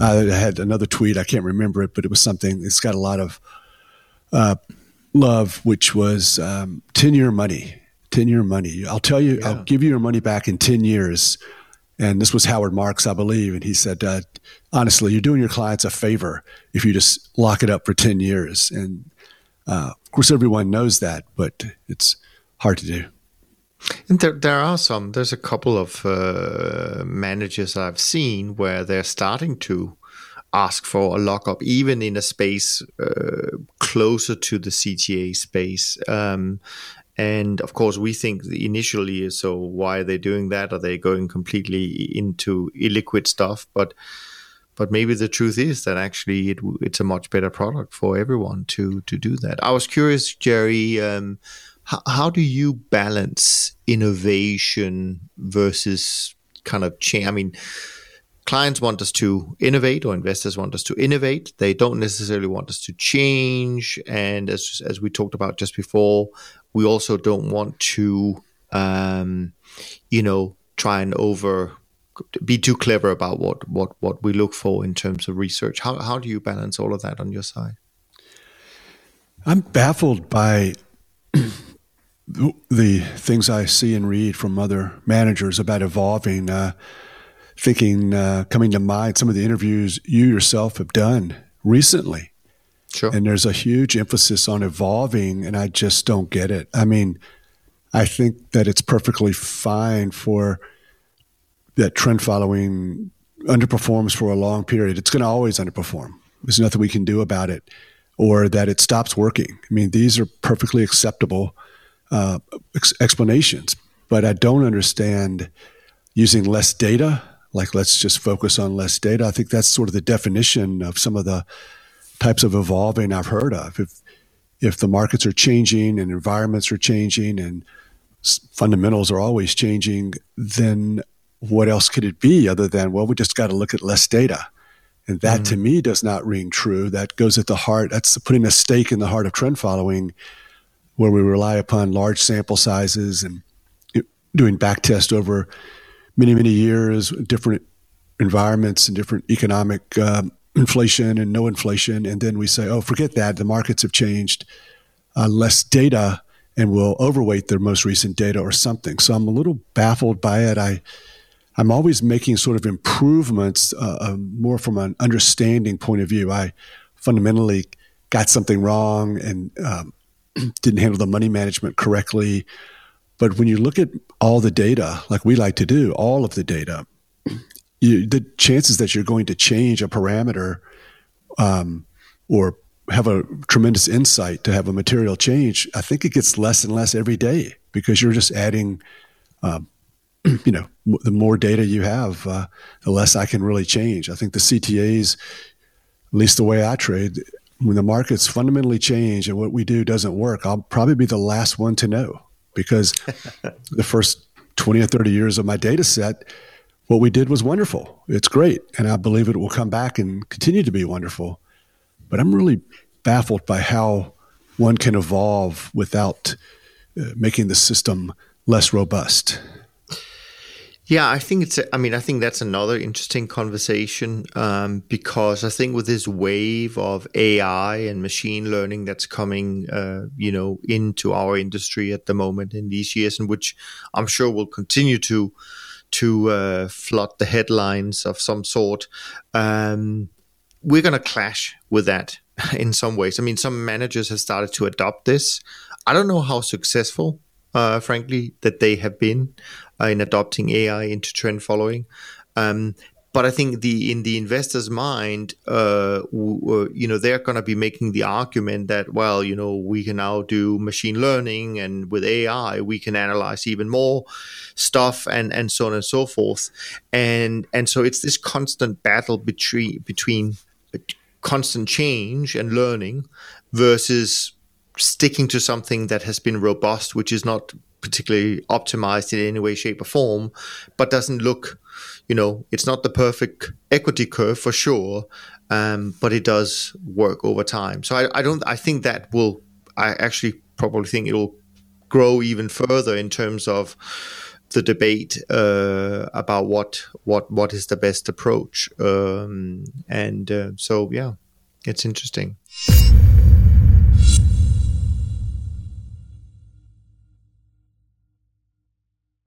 I had another tweet. I can't remember it, but it was something. It's got a lot of uh, love, which was um, ten year money. Ten year money. I'll tell you. Yeah. I'll give you your money back in ten years. And this was Howard Marks, I believe, and he said, uh, honestly, you're doing your clients a favor if you just lock it up for ten years. And uh, of course, everyone knows that, but it's hard to do. And there, there are some. There's a couple of uh, managers I've seen where they're starting to ask for a lockup, even in a space uh, closer to the CTA space. Um, and of course, we think initially, so why are they doing that? Are they going completely into illiquid stuff? But but maybe the truth is that actually it, it's a much better product for everyone to to do that. I was curious, Jerry. Um, how, how do you balance innovation versus kind of change? I mean, clients want us to innovate or investors want us to innovate. They don't necessarily want us to change. And as, as we talked about just before, we also don't want to, um, you know, try and over be too clever about what, what, what we look for in terms of research. How, how do you balance all of that on your side? I'm baffled by the things I see and read from other managers about evolving, uh, thinking, uh, coming to mind some of the interviews you yourself have done recently. Sure. And there's a huge emphasis on evolving, and I just don't get it. I mean, I think that it's perfectly fine for that trend following underperforms for a long period. It's going to always underperform. There's nothing we can do about it, or that it stops working. I mean, these are perfectly acceptable uh, ex- explanations, but I don't understand using less data. Like, let's just focus on less data. I think that's sort of the definition of some of the types of evolving I've heard of. If if the markets are changing and environments are changing and fundamentals are always changing, then what else could it be other than well, we just got to look at less data? And that mm-hmm. to me does not ring true. That goes at the heart. That's putting a stake in the heart of trend following where we rely upon large sample sizes and doing back test over many, many years, different environments and different economic um, inflation and no inflation. And then we say, oh, forget that. The markets have changed. Uh, less data and we'll overweight their most recent data or something. So I'm a little baffled by it. I, I'm always making sort of improvements uh, uh, more from an understanding point of view. I fundamentally got something wrong and um, didn't handle the money management correctly. But when you look at all the data, like we like to do, all of the data, you, the chances that you're going to change a parameter um, or have a tremendous insight to have a material change, I think it gets less and less every day because you're just adding, um, you know, the more data you have, uh, the less I can really change. I think the CTAs, at least the way I trade, when the markets fundamentally change and what we do doesn't work, I'll probably be the last one to know because the first 20 or 30 years of my data set, what we did was wonderful. It's great. And I believe it will come back and continue to be wonderful. But I'm really baffled by how one can evolve without uh, making the system less robust. Yeah, I think it's. I mean, I think that's another interesting conversation um, because I think with this wave of AI and machine learning that's coming, uh, you know, into our industry at the moment in these years, and which I'm sure will continue to to uh, flood the headlines of some sort, um, we're going to clash with that in some ways. I mean, some managers have started to adopt this. I don't know how successful uh, frankly, that they have been uh, in adopting AI into trend following. Um, but I think the in the investor's mind, uh, w- you know, they're going to be making the argument that well, you know, we can now do machine learning, and with AI, we can analyze even more stuff, and and so on and so forth, and and so it's this constant battle between between constant change and learning versus sticking to something that has been robust, which is not particularly optimized in any way, shape, or form, but doesn't look, you know, it's not the perfect equity curve for sure, um, but it does work over time. So I, I don't, I think that will, I actually probably think it'll grow even further in terms of the debate uh, about what what what is the best approach. Um, and uh, so, yeah, it's interesting.